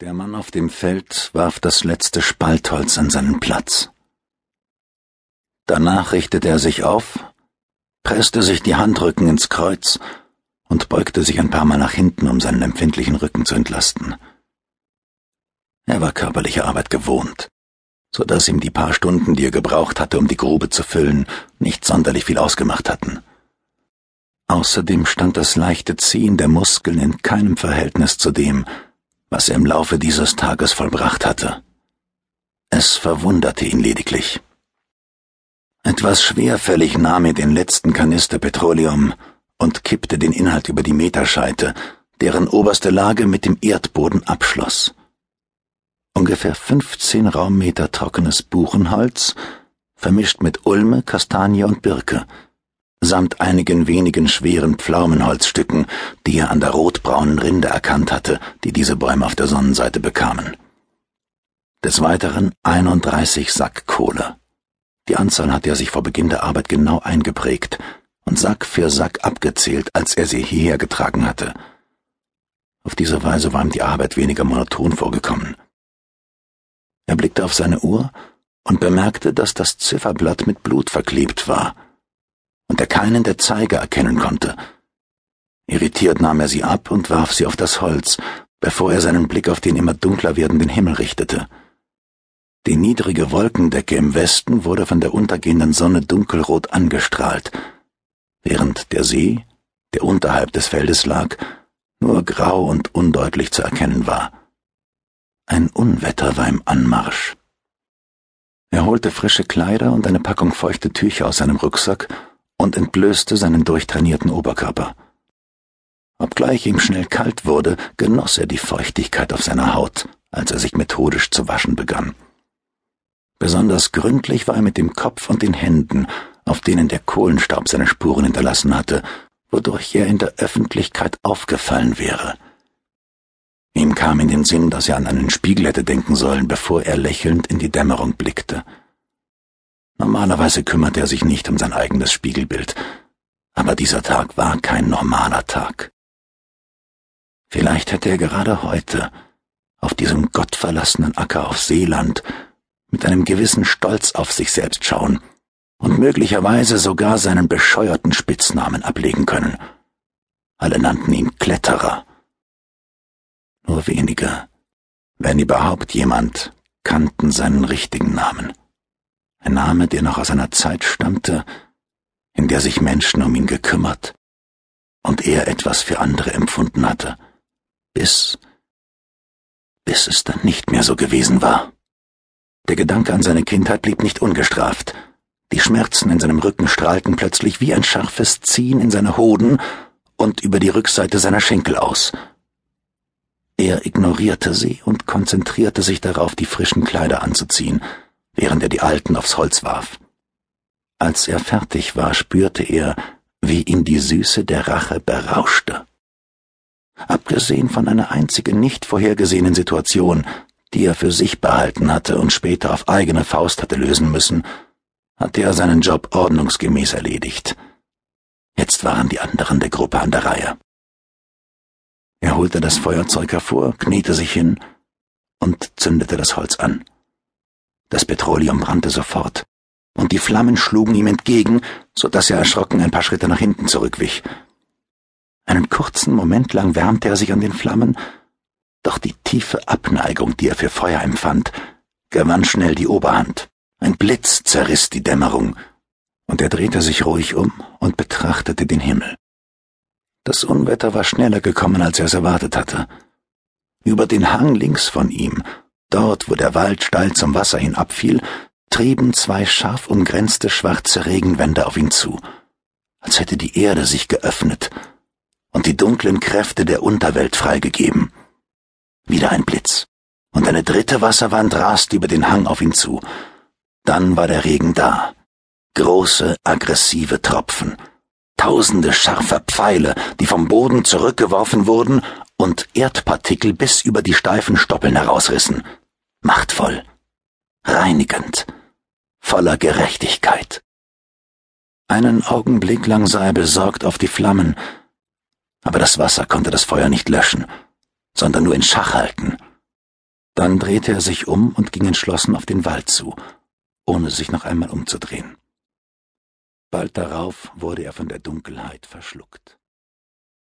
Der Mann auf dem Feld warf das letzte Spaltholz an seinen Platz. Danach richtete er sich auf, presste sich die Handrücken ins Kreuz und beugte sich ein paar Mal nach hinten, um seinen empfindlichen Rücken zu entlasten. Er war körperliche Arbeit gewohnt, so dass ihm die paar Stunden, die er gebraucht hatte, um die Grube zu füllen, nicht sonderlich viel ausgemacht hatten. Außerdem stand das leichte Ziehen der Muskeln in keinem Verhältnis zu dem, was er im Laufe dieses Tages vollbracht hatte. Es verwunderte ihn lediglich. Etwas schwerfällig nahm er den letzten Kanister Petroleum und kippte den Inhalt über die Meterscheite, deren oberste Lage mit dem Erdboden abschloss. Ungefähr 15 Raummeter trockenes Buchenholz, vermischt mit Ulme, Kastanie und Birke, samt einigen wenigen schweren Pflaumenholzstücken, die er an der rotbraunen Rinde erkannt hatte, die diese Bäume auf der Sonnenseite bekamen. Des Weiteren 31 Sack Kohle. Die Anzahl hatte er sich vor Beginn der Arbeit genau eingeprägt und Sack für Sack abgezählt, als er sie hierher getragen hatte. Auf diese Weise war ihm die Arbeit weniger monoton vorgekommen. Er blickte auf seine Uhr und bemerkte, dass das Zifferblatt mit Blut verklebt war – und er keinen der Zeiger erkennen konnte. Irritiert nahm er sie ab und warf sie auf das Holz, bevor er seinen Blick auf den immer dunkler werdenden Himmel richtete. Die niedrige Wolkendecke im Westen wurde von der untergehenden Sonne dunkelrot angestrahlt, während der See, der unterhalb des Feldes lag, nur grau und undeutlich zu erkennen war. Ein Unwetter war im Anmarsch. Er holte frische Kleider und eine Packung feuchte Tücher aus seinem Rucksack und entblößte seinen durchtrainierten Oberkörper. Obgleich ihm schnell kalt wurde, genoss er die Feuchtigkeit auf seiner Haut, als er sich methodisch zu waschen begann. Besonders gründlich war er mit dem Kopf und den Händen, auf denen der Kohlenstaub seine Spuren hinterlassen hatte, wodurch er in der Öffentlichkeit aufgefallen wäre. Ihm kam in den Sinn, dass er an einen Spiegel hätte denken sollen, bevor er lächelnd in die Dämmerung blickte. Normalerweise kümmert er sich nicht um sein eigenes Spiegelbild, aber dieser Tag war kein normaler Tag. Vielleicht hätte er gerade heute, auf diesem gottverlassenen Acker auf Seeland, mit einem gewissen Stolz auf sich selbst schauen und möglicherweise sogar seinen bescheuerten Spitznamen ablegen können. Alle nannten ihn Kletterer. Nur wenige, wenn überhaupt jemand, kannten seinen richtigen Namen ein Name, der noch aus einer Zeit stammte, in der sich Menschen um ihn gekümmert und er etwas für andere empfunden hatte, bis bis es dann nicht mehr so gewesen war. Der Gedanke an seine Kindheit blieb nicht ungestraft. Die Schmerzen in seinem Rücken strahlten plötzlich wie ein scharfes Ziehen in seine Hoden und über die Rückseite seiner Schenkel aus. Er ignorierte sie und konzentrierte sich darauf, die frischen Kleider anzuziehen, während er die alten aufs Holz warf. Als er fertig war, spürte er, wie ihn die Süße der Rache berauschte. Abgesehen von einer einzigen nicht vorhergesehenen Situation, die er für sich behalten hatte und später auf eigene Faust hatte lösen müssen, hatte er seinen Job ordnungsgemäß erledigt. Jetzt waren die anderen der Gruppe an der Reihe. Er holte das Feuerzeug hervor, kniete sich hin und zündete das Holz an. Das Petroleum brannte sofort, und die Flammen schlugen ihm entgegen, so dass er erschrocken ein paar Schritte nach hinten zurückwich. Einen kurzen Moment lang wärmte er sich an den Flammen, doch die tiefe Abneigung, die er für Feuer empfand, gewann schnell die Oberhand. Ein Blitz zerriss die Dämmerung, und er drehte sich ruhig um und betrachtete den Himmel. Das Unwetter war schneller gekommen, als er es erwartet hatte. Über den Hang links von ihm Dort, wo der Wald steil zum Wasser hin abfiel, trieben zwei scharf umgrenzte schwarze Regenwände auf ihn zu, als hätte die Erde sich geöffnet und die dunklen Kräfte der Unterwelt freigegeben. Wieder ein Blitz, und eine dritte Wasserwand raste über den Hang auf ihn zu. Dann war der Regen da. Große, aggressive Tropfen, tausende scharfer Pfeile, die vom Boden zurückgeworfen wurden und Erdpartikel bis über die steifen Stoppeln herausrissen. Machtvoll, reinigend, voller Gerechtigkeit. Einen Augenblick lang sah er besorgt auf die Flammen, aber das Wasser konnte das Feuer nicht löschen, sondern nur in Schach halten, Dann drehte er sich um und ging entschlossen auf den Wald zu, ohne sich noch einmal umzudrehen. Bald darauf wurde er von der Dunkelheit verschluckt.